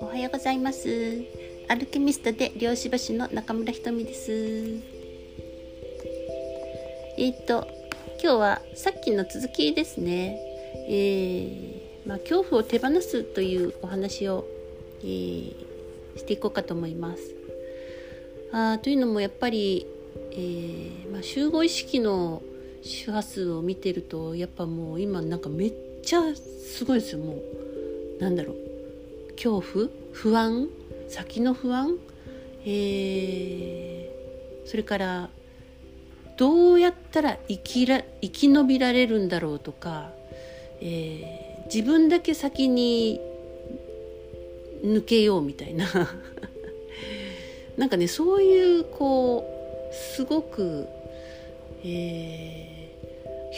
おはようございます。アルケミストで漁師橋の中村ひとみです。えっ、と今日はさっきの続きですね。えー、まあ、恐怖を手放すというお話を、えー、していこうかと思います。あというのもやっぱり、えー、まあ、集合意識の周波数を見てるとやっぱもう今なんかめっちゃすごいですよもう。なんだろう恐怖不安先の不安、えー、それからどうやったら生きら生き延びられるんだろうとか、えー、自分だけ先に抜けようみたいな。なんかねそういうこうすごく、えー、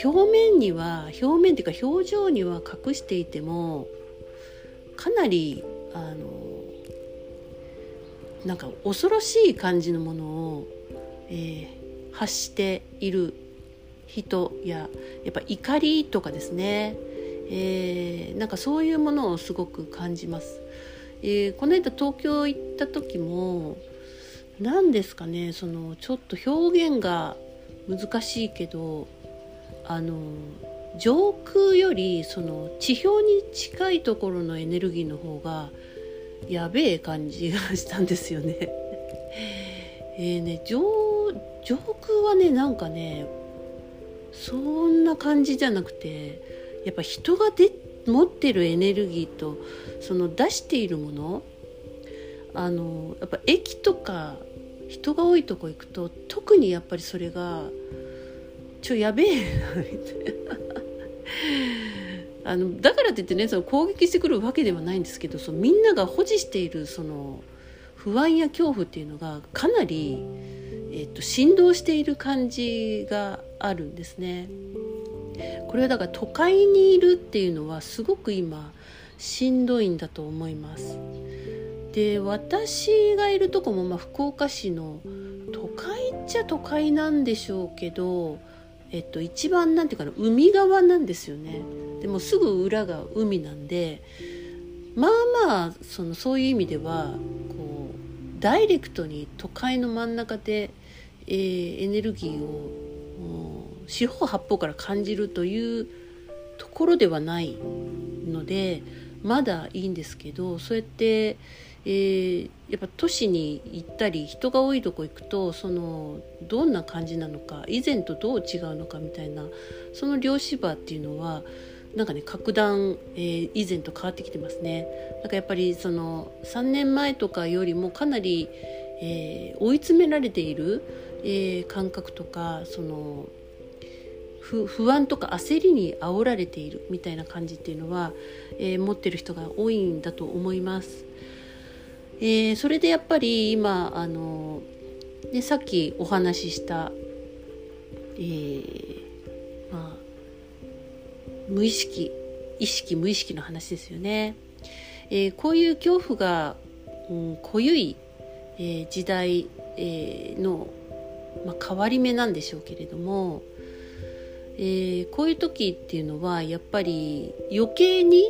表面には表面っていうか表情には隠していてもかなりあのなんか恐ろしい感じのものを、えー、発している人ややっぱ怒りとかですね、えー、なんかそういうものをすごく感じます。えー、この間東京行った時も何ですかねそのちょっと表現が難しいけどあの上空よりその地表に近いところのエネルギーの方がやべえ感じがしたんですよね。えね上上空はねなんかねそんな感じじゃなくてやっぱ人がで持ってるエネルギーとその出しているものあのやっぱ駅とか人が多いとこ行くと特にやっぱりそれがちょやべえなみたいな。あのだからといってねその攻撃してくるわけではないんですけどそのみんなが保持しているその不安や恐怖っていうのがかなり、えっと、振動している感じがあるんですね。これはだから都会にいるっていうのはすごく今しんどいんだと思います。で私がいるとこもまあ福岡市の都会っちゃ都会なんでしょうけどえっと、一番なんていうかな海側なんですよね。でもすぐ裏が海なんでまあまあそのそういう意味ではこうダイレクトに都会の真ん中で、えー、エネルギーを四方八方から感じるというところではないのでまだいいんですけどそうやってえー、やっぱ都市に行ったり人が多いとこ行くとそのどんな感じなのか以前とどう違うのかみたいなその漁師場っていうのはなんかね格段、えー、以前と変わってきてますね。なんかやっぱりその3年前とかよりもかなり、えー、追い詰められている、えー、感覚とかその不安とか焦りに煽られているみたいな感じっていうのは、え、持ってる人が多いんだと思います。えー、それでやっぱり今あの、ね、さっきお話しした、えー、まあ、無意識意識無意識の話ですよね。えー、こういう恐怖が、うん、濃ゆい、えー、時代、えー、の、まあ、変わり目なんでしょうけれども、えー、こういう時っていうのはやっぱり余計に、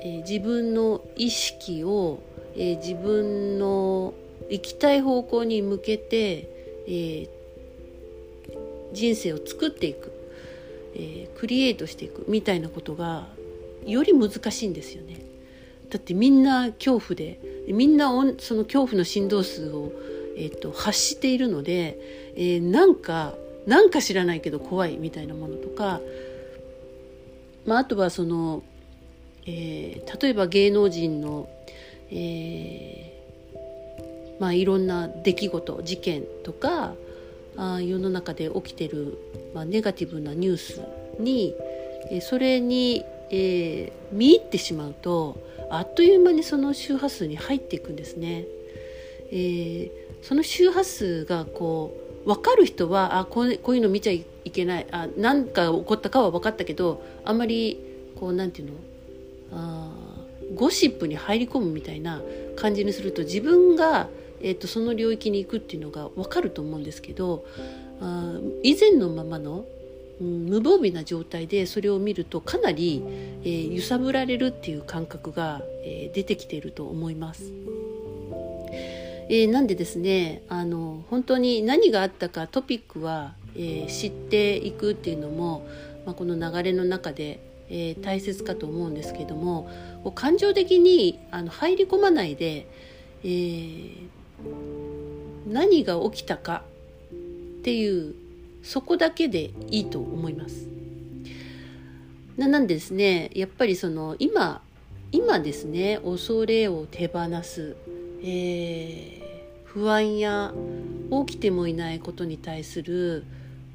えー、自分の意識をえー、自分の行きたい方向に向けて、えー、人生を作っていく、えー、クリエイトしていくみたいなことがより難しいんですよね。だってみんな恐怖でみんなその恐怖の振動数を、えーと、発しているので、えー、なんかなんか知らないけど怖いみたいなものとか、まあ、あとはその、えー、例えば芸能人のえー、まあ、いろんな出来事事件とかあ世の中で起きてる、まあ、ネガティブなニュースに、えそれに、えー、見入ってしまうとあっという間にその周波数に入っていくんですね。えー、その周波数がこう分かる人はあこうこういうの見ちゃいけないあ何か起こったかは分かったけどあんまりこうなんていうの？あゴシップに入り込むみたいな感じにすると自分が、えーと、その領域に行くっていうのが分かると思うんですけどあ以前のままの、うん、無防備な状態でそれを見るとかなり、えー、揺さぶられるっていう感覚が、えー、出てきていると思います。えー、なんでですねあの本当に何があったかトピックは、えー、知っていくっていうのも、まあ、この流れの中で、えー、大切かと思うんですけどもこう感情的にあの入り込まないで、えー、何が起きたかっていうそこだけでいいと思います。ななんですねやっぱりその今今ですね恐れを手放す、えー、不安や起きてもいないことに対する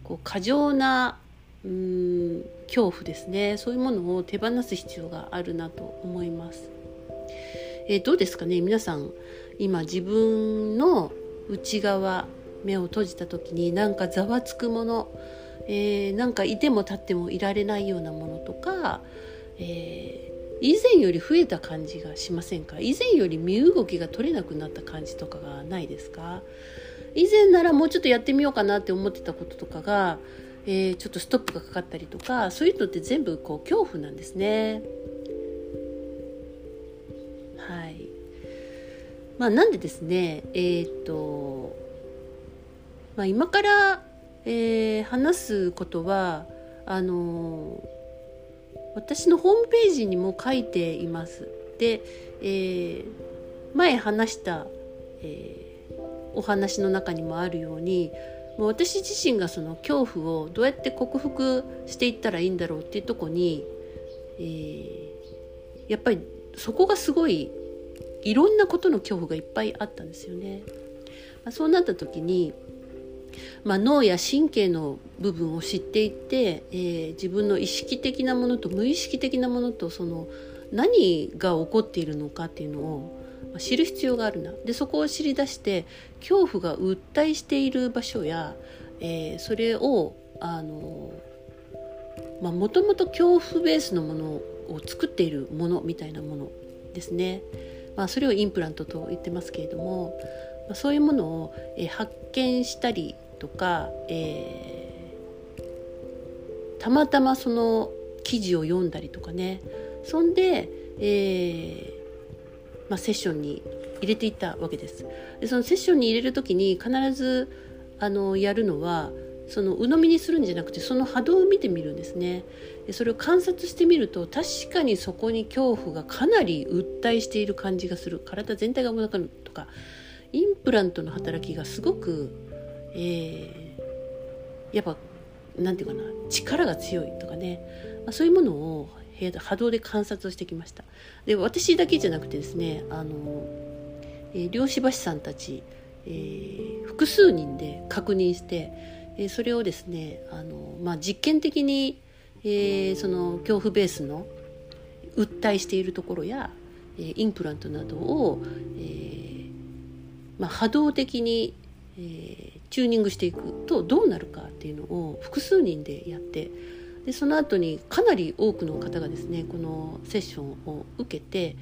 こう過剰なうん恐怖ですね。そういうものを手放す必要があるなと思います。えー、どうですかね？皆さん今自分の内側目を閉じた時になんかざわつくもの、えー、なんかいても立ってもいられないようなものとか、えー、以前より増えた感じがしませんか？以前より身動きが取れなくなった感じとかがないですか？以前ならもうちょっとやってみようかなって思ってたこととかが、えー、ちょっとストップがかかったりとかそういうのって全部こう恐怖なんですね。はいまあ、なんでですねえっ、とまあ、今から、えー、話すことはあの私のホームページにも書いています。で、えー、前話した、えー、お話の中にもあるようにもう私自身がその恐怖をどうやって克服していったらいいんだろうっていうとこに、えー、やっぱりそこがすごいいろんなことの恐怖がいっぱいあったんですよね。まあ、そうなった時にまあ、脳や神経の部分を知っていって、えー、自分の意識的なものと無意識的なものとその何が起こっているのかっていうのを知る必要があるな。でそこを知り出して恐怖が訴えしている場所や、えー、それをあのまあもともと恐怖ベースのものを作っているものみたいなものですね、まあ、それをインプラントと言ってますけれどもそういうものを、え発見したりとか、えー、たまたまその記事を読んだりとかね。そんで、えまあ、セッションに入れていったわけです。でそのセッションに入れる時に必ずあのやるのはその鵜呑みにするんじゃなくてその波動を見てみるんですね。でそれを観察してみると確かにそこに恐怖がかなり訴えしている感じがする。体全体が重くなるとかインプラントの働きがすごく、えー、やっぱ何て言うかな力が強いとかね、まあ、そういうものを波動で観察をしてきました。で私だけじゃなくてですねあの、えー、漁師橋さんたち、えー、複数人で確認して、えー、それをですねあの、まあ、実験的に、えー、その恐怖ベースの訴えしているところや、えー、インプラントなどを、えーまあ、波動的に、えー、チューニングしていくとどうなるかっていうのを複数人でやってでその後にかなり多くの方がですねこのセッションを受けて、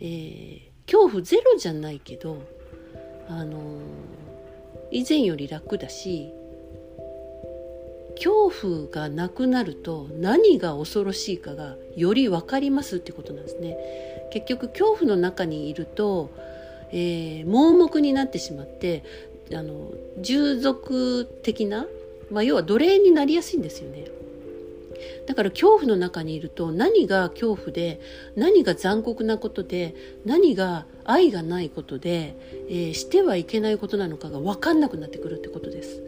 えー、恐怖ゼロじゃないけど、あのー、以前より楽だし恐怖がなくなると何が恐ろしいかがより分かりますってことなんですね。結局恐怖の中にいるとえー、盲目になってしまってあの従属的な、まあ、要は奴隷になりやすいんですよね。だから恐怖の中にいると何が恐怖で何が残酷なことで何が愛がないことで、えー、してはいけないことなのかが分かんなくなってくるってことです。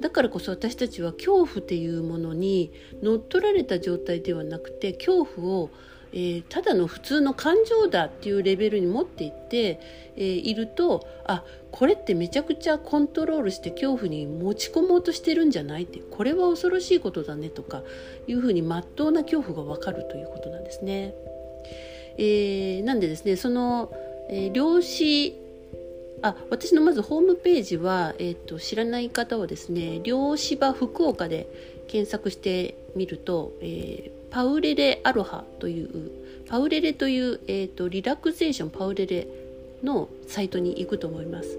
だからこそ私たちは恐怖っていうものに乗っ取られた状態ではなくて恐怖をえー、ただの普通の感情だっていうレベルに持っていって、えー、いるとあこれってめちゃくちゃコントロールして恐怖に持ち込もうとしてるんじゃないってこれは恐ろしいことだねとかいうふうに真っ当な恐怖が分かるということなんですね。えー、なんでですねその、えー、量子あ私のまずホームページは、えーと、知らない方はですね量子場福岡で検索してみると、えーパウレレアロハというパウレレという、えーと、リラクゼーションパウレレのサイトに行くと思います。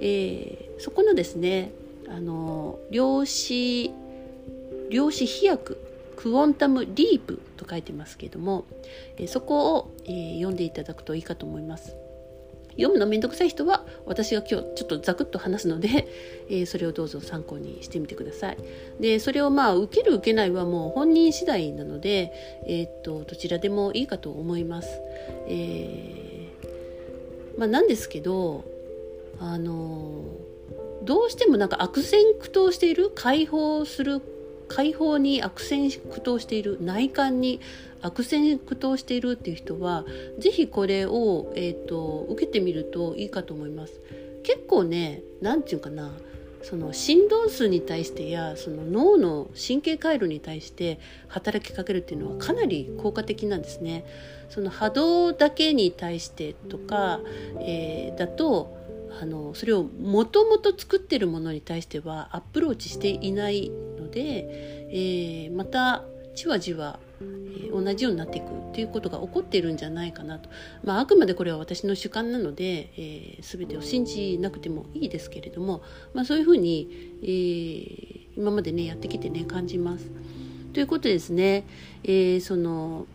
えー、そこのですねあの量子量子飛躍クォンタムリープと書いてますけども、えそこを、え読んでいただくといいかと思います。読むのめんどくさい人は私が今日ちょっとザクッと話すので、えー、それをどうぞ参考にしてみてください。でそれをまあ受ける受けないはもう本人次第なので、えー、っとどちらでもいいかと思います。えー、まあ、なんですけどあのどうしてもなんか悪戦苦闘している解放する解放に悪戦苦闘している内観に悪戦苦闘しているっていう人は是非これを、えーと、受けてみるといいかと思います。結構ね何て言うかなその振動数に対してやその脳の神経回路に対して働きかけるっていうのはかなり効果的なんですね。その波動だけに対してとか、えー、だとあのそれをもともと作ってるものに対してはアプローチしていないで、えー、またじわじわ、同じようになっていくっていうことが起こっているんじゃないかなと、まあ、あくまでこれは私の主観なので、えー、全てを信じなくてもいいですけれども、まあ、そういうふうに、えー、今までねやってきてね感じます。ということですね、えー、その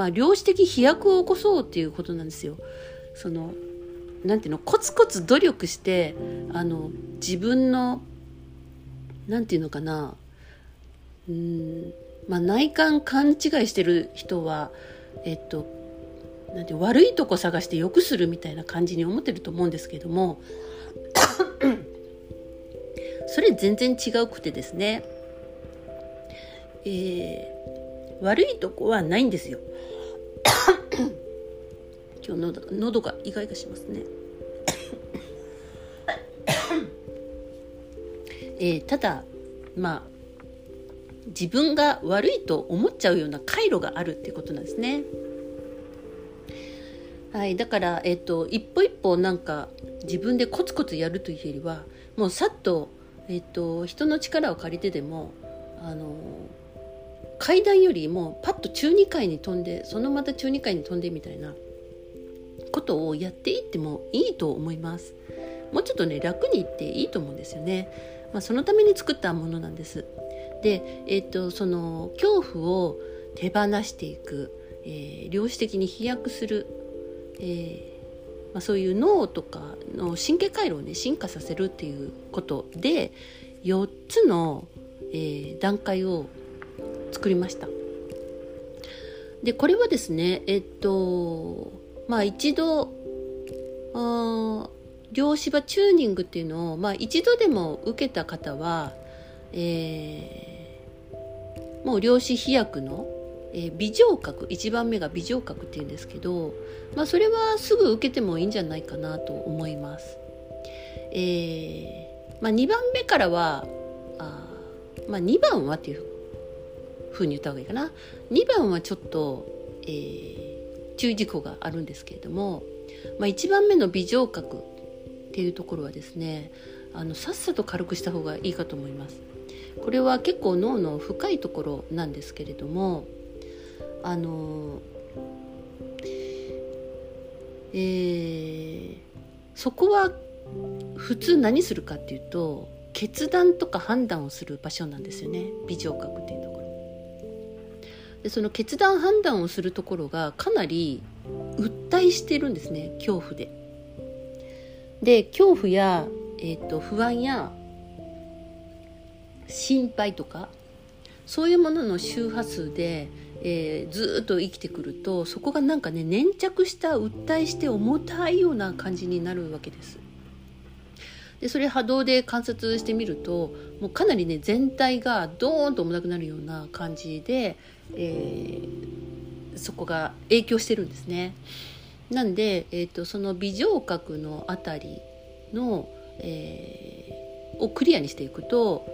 まあ、量子的飛躍を起こそうっていうことなんですよ。そのなんていうのコツコツ努力してあの自分のなんていうのかなうん。まあ内観勘違いしてる人はえっとなんて悪いとこ探してよくするみたいな感じに思ってると思うんですけども それ全然違うくてですねえー、悪いとこはないんですよ。今日喉喉がイガイガしますね。えー、ただまあ自分が悪いと思っちゃうような回路があるっていうことなんですね。はい、だから、えっと、一歩一歩なんか自分でコツコツやるというよりはもうさっと、えっと、人の力を借りてでもあの階段よりもパッと中2階に飛んでそのまた中2階に飛んでみたいなことをやっていってもいいと思います。もうちょっとね楽にいっていいと思うんですよね。まあ、そのために作ったものなんです。で、えーと、その恐怖を手放していく、えー、量子的に飛躍する、えーまあ、そういう脳とかの神経回路をね進化させるっていうことで4つの、えー、段階を作りました。でこれはですねえっとまあ一度あ量子場チューニングっていうのを、まあ、一度でも受けた方は、えー、もう量子飛躍の、えー、微乗核1番目が微乗核っていうんですけど、まあ、それはすぐ受けてもいいんじゃないかなと思います。えーまあ、2番目からはあ、まあ、2番はっていうふうに言った方がいいかな2番はちょっと、えー、注意事項があるんですけれども、まあ、1番目の微乗核っていうところはですねあのさっさと軽くした方がいいかと思いますこれは結構脳の深いところなんですけれどもあのえー、そこは普通何するかっていうと決断とか判断をする場所なんですよね。微乗覚っていうところ。でその決断判断をするところがかなり訴えしてるんですね。恐怖で。で恐怖や、えーと、不安や心配とかそういうものの周波数で、えー、ずっと生きてくるとそこがなんかね粘着した訴えして重たいような感じになるわけです。でそれ波動で観察してみるともうかなりね全体がドーンと重たくなるような感じで、えー、そこが影響してるんですね。なんで、えーと、その微乗角のあたりの、えー、をクリアにしていくと、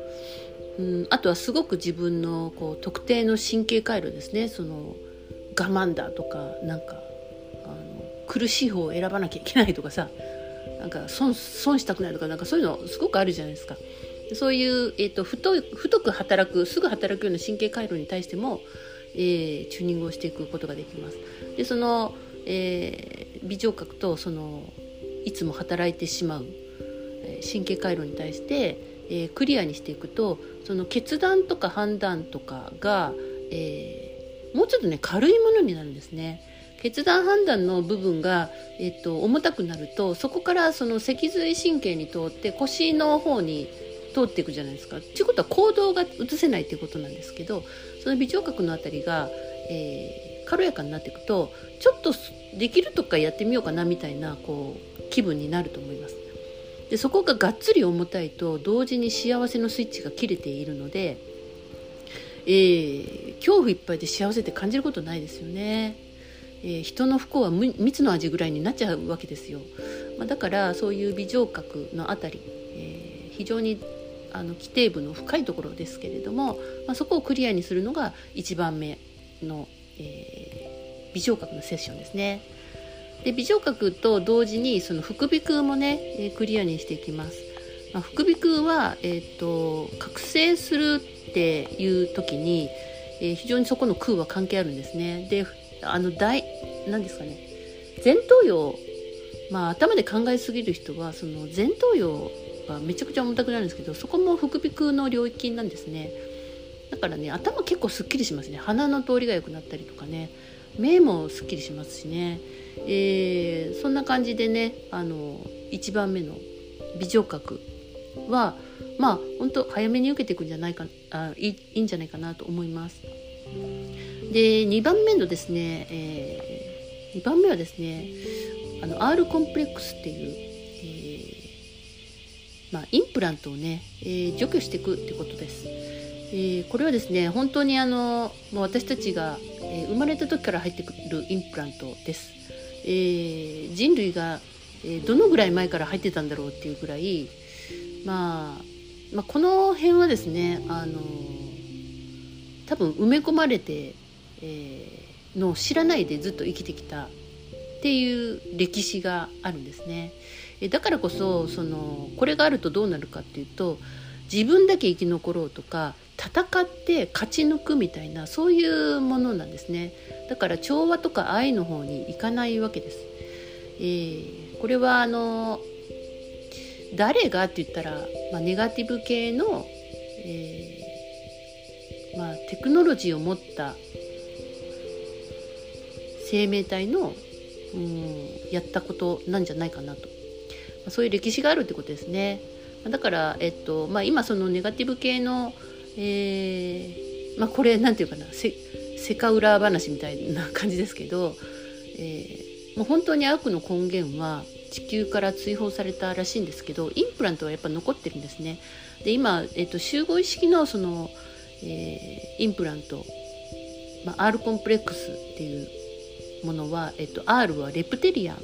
うん、あとはすごく自分のこう特定の神経回路ですねその我慢だとかなんかあの苦しい方を選ばなきゃいけないとかさなんか損損したくないとかなんかそういうのすごくあるじゃないですか。そういう、えーと、太太く働くすぐ働くような神経回路に対しても、えー、チューニングをしていくことができます。でそのえー、微聴覚とそのいつも働いてしまう、神経回路に対して、えー、クリアにしていくとその決断とか判断とかが、えー、もうちょっとね軽いものになるんですね。決断判断の部分が、えっと、重たくなるとそこからその脊髄神経に通って腰の方に通っていくじゃないですか。ということは行動が移せないということなんですけどその微聴覚のあたりが、えー、軽やかになっていくとちょっとできるとかやってみようかなみたいなこう気分になると思います。でそこががっつり重たいと同時に幸せのスイッチが切れているので、えー、恐怖いっぱいで幸せって感じることないですよね。えー、人の不幸は蜜の味ぐらいになっちゃうわけですよ、まあ、だからそういう微情覚のあたり、えー、非常にあの規定部の深いところですけれども、まあ、そこをクリアにするのが1番目の、えー、微聴覚のセッションですね。で微聴覚と同時にその副鼻腔もね、えクリアにしていきます。まあ、副鼻腔は、えーと、覚醒するっていう時に、えー、非常にそこの空は関係あるんですね。であの大何ですかね。前頭葉まあ頭で考えすぎる人はその前頭葉がめちゃくちゃ重たくなるんですけどそこも副鼻腔の領域なんですね。だからね頭結構すっきりしますね。鼻の通りが良くなったりとかね。目もすっきりしますしね、えー、そんな感じでねあの1番目の微聴覚はまあ本当早めに受けていくんじゃないかあいいいんじゃないかなと思います。で2番目のですね、えー、2番目はですねあの R コンプレックスっていう、えー、まあ、インプラントをね、えー、除去していくってことです。えー、これはですね本当にあのもう私たちが、えー、生まれた時から入ってくるインプラントです。えー、人類が、えどのぐらい前から入ってたんだろうっていうぐらい、まあ、まあこの辺はですねあの多分埋め込まれてえー、の知らないでずっと生きてきたっていう歴史があるんですね。だからこそそのこれがあるとどうなるかっていうと自分だけ生き残ろうとか戦って勝ち抜くみたいなそういうものなんですねだから調和とか愛の方に行かないわけです、えー、これはあの誰がって言ったら、まあ、ネガティブ系の、えーまあ、テクノロジーを持った生命体のうんやったことなんじゃないかなと、まあそういう歴史があるってことですね。だから、えっとまあ、今そのネガティブ系の、えーまあ、これなんていうかなせセカウラ話みたいな感じですけど、えー、もう本当に悪の根源は地球から追放されたらしいんですけどインプラントはやっぱ残ってるんですね。で今、えっと、集合意識のその、えー、インプラント、まあ、R コンプレックスっていうものは、えっと、R はレプテリアン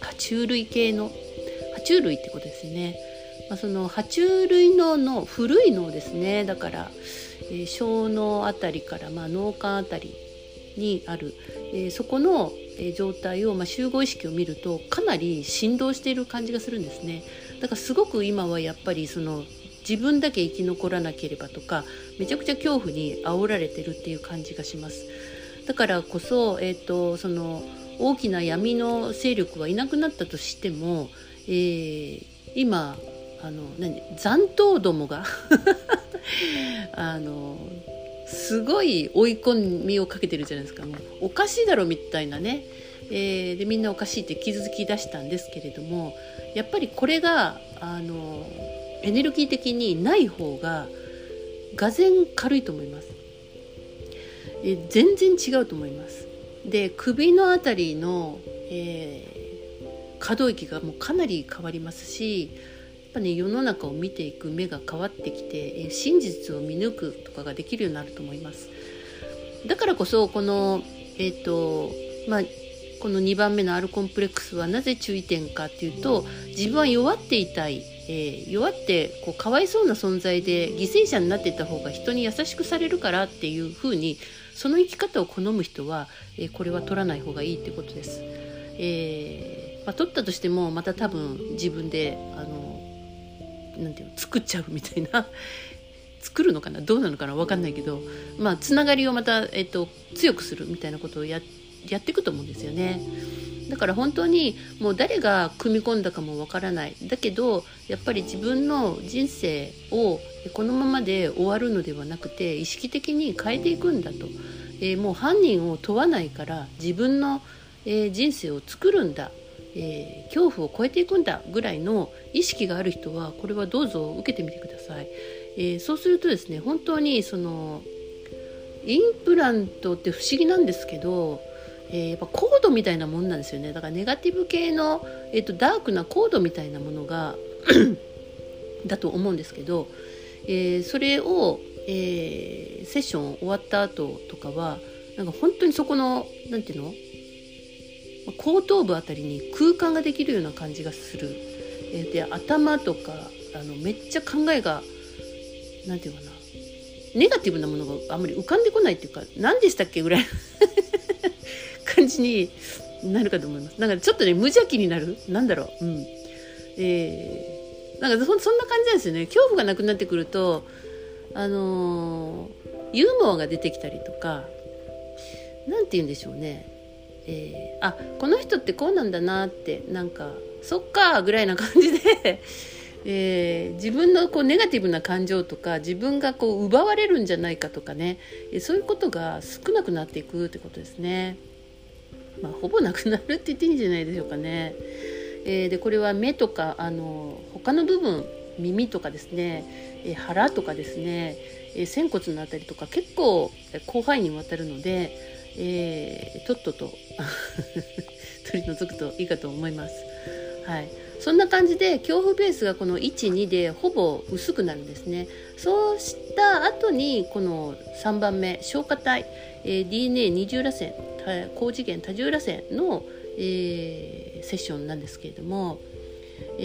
爬虫類系の爬虫類ってことですよね、まあ、その爬虫類脳の古い脳ですねだから、小脳あたりから、まあ、脳幹あたりにある、え、そこの、状態を、まあ、集合意識を見るとかなり振動している感じがするんですね。だからすごく今はやっぱりその自分だけ生き残らなければとかめちゃくちゃ恐怖に煽られてるっていう感じがします。だからこそ、えーと、その大きな闇の勢力はいなくなったとしても、えー、今あの何？残党どもが あのすごい追い込みをかけてるじゃないですかもうおかしいだろみたいなね、えー、でみんなおかしいって気づき出したんですけれどもやっぱりこれがあのエネルギー的にない方ががぜ軽いと思います。え全然違うと思います。で首の辺りの、えー、可動域がもうかなり変わりますしぱね世の中を見ていく目が変わってきて、え真実を見抜くとかができるようになると思います。だからこそこのえっ、ー、とまあこの2番目の R コンプレックスはなぜ注意点かっていうと自分は弱っていたい、えー、弱ってこうかわいそうな存在で犠牲者になっていた方が人に優しくされるからっていうふうにその生き方を好む人は、えー、これは取らない方がいいってことです。えーまあ、取ったとしてもまた多分自分であのなんていうの作っちゃうみたいな。作るのかなどうなのかな分かんないけど、まあ、つながりをまた、えーと、強くするみたいなことをややっていくと思うんですよね。だから本当にもう誰が組み込んだかもわからない。だけどやっぱり自分の人生をこのままで終わるのではなくて意識的に変えていくんだと、えー、もう犯人を問わないから自分の、えー、人生を作るんだ。えー、恐怖を超えていくんだぐらいの意識がある人はこれはどうぞ受けてみてください、えー、そうするとですね本当にそのインプラントって不思議なんですけど、えー、やっぱコードみたいなもんなんですよね。だからネガティブ系の、えーと、ダークなコードみたいなものが だと思うんですけど、えそれを、えセッション終わった後とかはなんか本当にそこの何て言うの？後頭部あたりに空間ができるような感じがする、えー、で頭とかあのめっちゃ考えが何て言うかな。ネガティブなものがあんまり浮かんでこないっていうか何でしたっけぐらい 感じになるかと思います。なんかちょっとね無邪気になる。なんだろう。うん。えー、なんかそそんな感じなんですよね。恐怖がなくなってくるとあのー、ユーモアが出てきたりとか何て言うんでしょうね。えー、あこの人ってこうなんだなってなんかそっかぐらいな感じで えー、自分のこうネガティブな感情とか自分がこう奪われるんじゃないかとかね、え、そういうことが少なくなっていくってことですね。まあ、ほぼなくなるって言っていいんじゃないでしょうかね。えー、でこれは目とかあの他の部分耳とかですね、え腹とかですね、え仙骨の辺りとか結構広範囲にわたるのでえー、とっとと取り除くといいかと思います。はい、そんな感じで恐怖ベースがこの12でほぼ薄くなるんですね。そうした後にこの3番目消化体、えー、DNA 二重らせん高次元多重らせんの、えー、セッションなんですけれども、え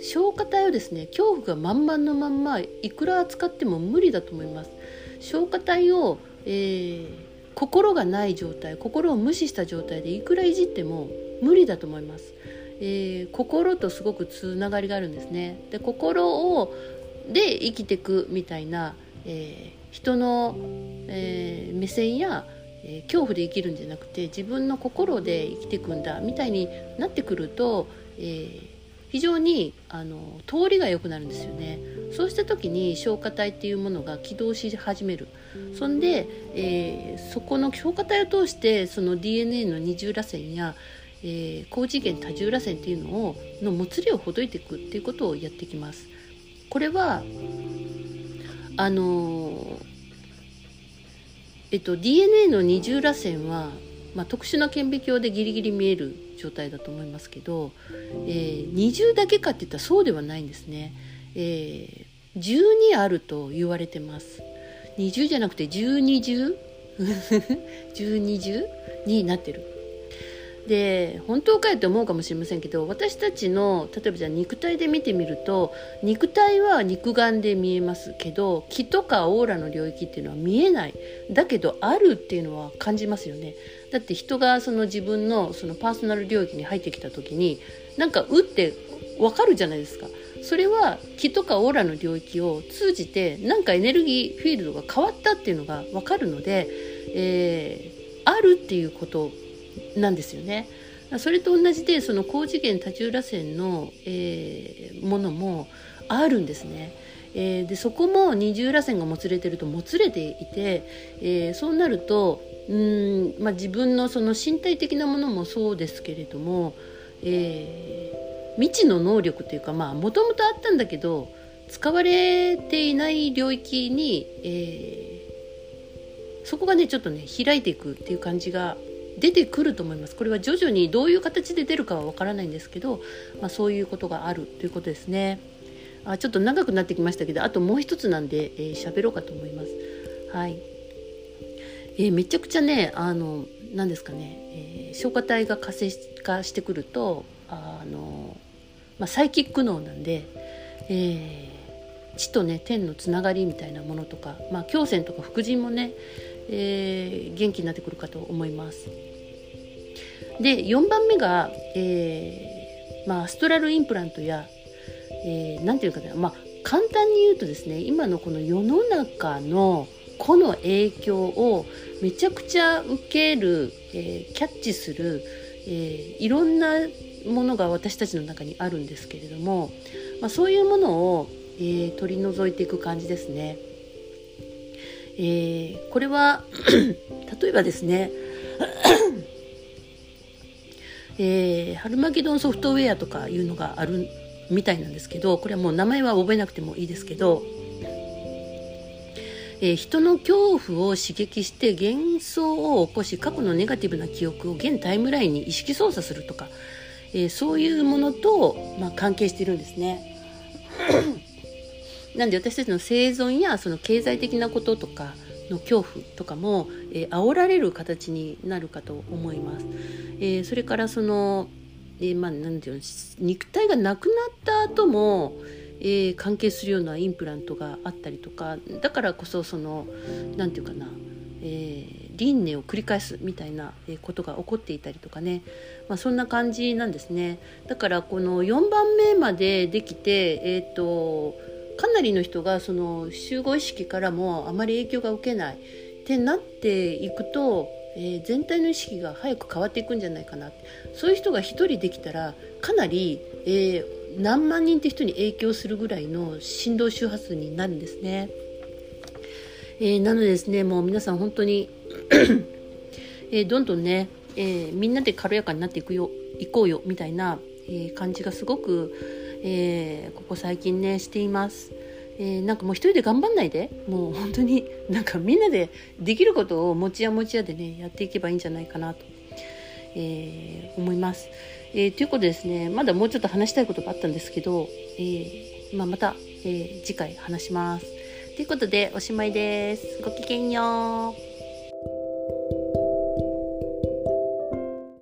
ー、消化体をですね恐怖が満々のまんまいくら扱っても無理だと思います。消化体を、えー心がない状態心を無視した状態でいくらいじっても無理だと思います、えー、心とすごくつながりがあるんですね。で心をで生きていくみたいな、えー、人の、えー、目線や、え恐怖で生きるんじゃなくて自分の心で生きていくんだみたいになってくると、え非常にあの通りが良くなるんですよね。そうした時に消化体っていうものが起動し始める。そんで、えー、そこの消化体を通してその DNA の二重らせんや、えー、高次元多重らせんっていうのをのもつれをほどいていくっていうことをやってきます。これはあのえっと DNA の二重らせんはまあ、特殊な顕微鏡でギリギリ見える状態だと思いますけど、えー、20だけかっていったらそうではないんですね、えー、12あると言われてます。20じゃなくて12重12重になってる。で本当かよって思うかもしれませんけど私たちの例えばじゃあ肉体で見てみると肉体は肉眼で見えますけど気とかオーラの領域っていうのは見えない。だけどあるっていうのは感じますよね。だって人がその自分のそのパーソナル領域に入ってきた時になんか打ってわかるじゃないですかそれは気とかオーラの領域を通じてなんかエネルギーフィールドが変わったっていうのがわかるので、えー、あるっていうことなんですよね。それと同じでその高次元多重螺旋の、えー、ものもあるんですね。えー、でそこも二重らせんがもつれてるともつれていて、えー、そうなるとうん、まあ、自分のその身体的なものもそうですけれども、えー、未知の能力というかもともとあったんだけど使われていない領域に、えー、そこがねちょっとね開いていくっていう感じが出てくると思います。これは徐々にどういう形で出るかはわからないんですけど、まあ、そういうことがあるということですね。あちょっと長くなってきましたけどあともう一つなんで喋、えー、ろうかと思います。はい。えー、めちゃくちゃねあの何ですかね、えー、消化体が活性化してくるとあの、まあ、サイキック脳なんで、えー、地とね天のつながりみたいなものとか、まあ、胸腺とか副腎もね、えー、元気になってくるかと思います。で4番目が、えーまあ、アストラルインプラントやえー、ていうかね、まあ、簡単に言うとですね今のこの世の中の個の影響をめちゃくちゃ受ける、えー、キャッチする、えー、いろんなものが私たちの中にあるんですけれども、まあ、そういうものを、えー、取り除いていく感じですね。え、これは 例えばですね えー、ハルマゲドンソフトウェアとかいうのがあるみたいなんですけどこれはもう名前は覚えなくてもいいですけど、えー、人の恐怖を刺激して幻想を起こし過去のネガティブな記憶を現タイムラインに意識操作するとか、えー、そういうものと、まあ、関係しているんですね。なんで私たちの生存やその経済的なこととかの恐怖とかも、えー、煽られる形になるかと思います。えー、それからその、えー、まあなんていうの肉体がなくなった後も、えー、関係するようなインプラントがあったりとかだからこそそのなんていうかな、えー、輪廻を繰り返すみたいなことが起こっていたりとかね、まあ、そんな感じなんですね。だからこの4番目までできてえっ、ー、とかなりの人がその集合意識からもあまり影響が受けないってなっていくと、えー、全体の意識が早く変わっていくんじゃないかなそういう人が1人できたらかなり、えー、何万人って人に影響するぐらいの振動周波数になるんですね。えー、なのでですねもう皆さん本当に えどんどんね、えみんなで軽やかになっていくよ行こうよみたいな、え感じがすごくえー、ここ最近ねしています。えー、なんかもう一人で頑張んないでもう本当になんかみんなでできることを持ち屋持ち屋でねやっていけばいいんじゃないかなと、えー、思います、えー、ということでですねまだもうちょっと話したいことがあったんですけど、えまあ、また、え次回話します。ということでおしまいです。ごきげんよう。